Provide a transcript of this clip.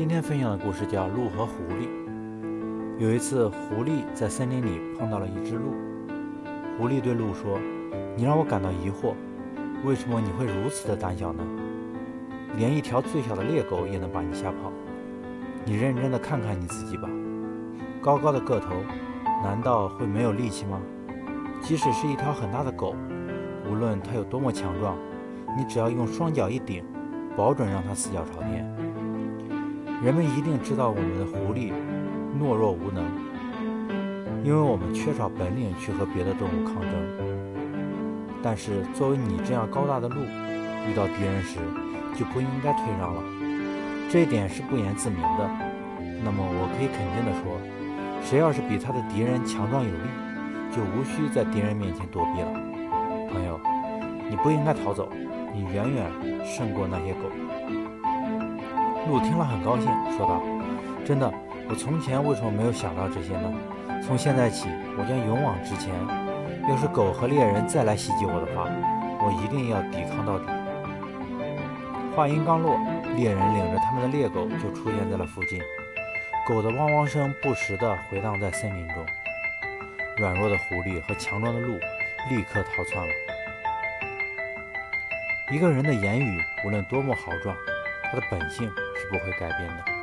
今天分享的故事叫《鹿和狐狸》。有一次，狐狸在森林里碰到了一只鹿。狐狸对鹿说：“你让我感到疑惑，为什么你会如此的胆小呢？连一条最小的猎狗也能把你吓跑。你认真的看看你自己吧，高高的个头，难道会没有力气吗？即使是一条很大的狗，无论它有多么强壮，你只要用双脚一顶，保准让它四脚朝天。”人们一定知道我们的狐狸懦弱无能，因为我们缺少本领去和别的动物抗争。但是作为你这样高大的鹿，遇到敌人时就不应该退让了，这一点是不言自明的。那么我可以肯定的说，谁要是比他的敌人强壮有力，就无需在敌人面前躲避了。朋友，你不应该逃走，你远远胜过那些狗。鹿听了很高兴，说道：“真的，我从前为什么没有想到这些呢？从现在起，我将勇往直前。要是狗和猎人再来袭击我的话，我一定要抵抗到底。”话音刚落，猎人领着他们的猎狗就出现在了附近，狗的汪汪声不时地回荡在森林中。软弱的狐狸和强壮的鹿立刻逃窜了。一个人的言语无论多么豪壮，他的本性不会改变的。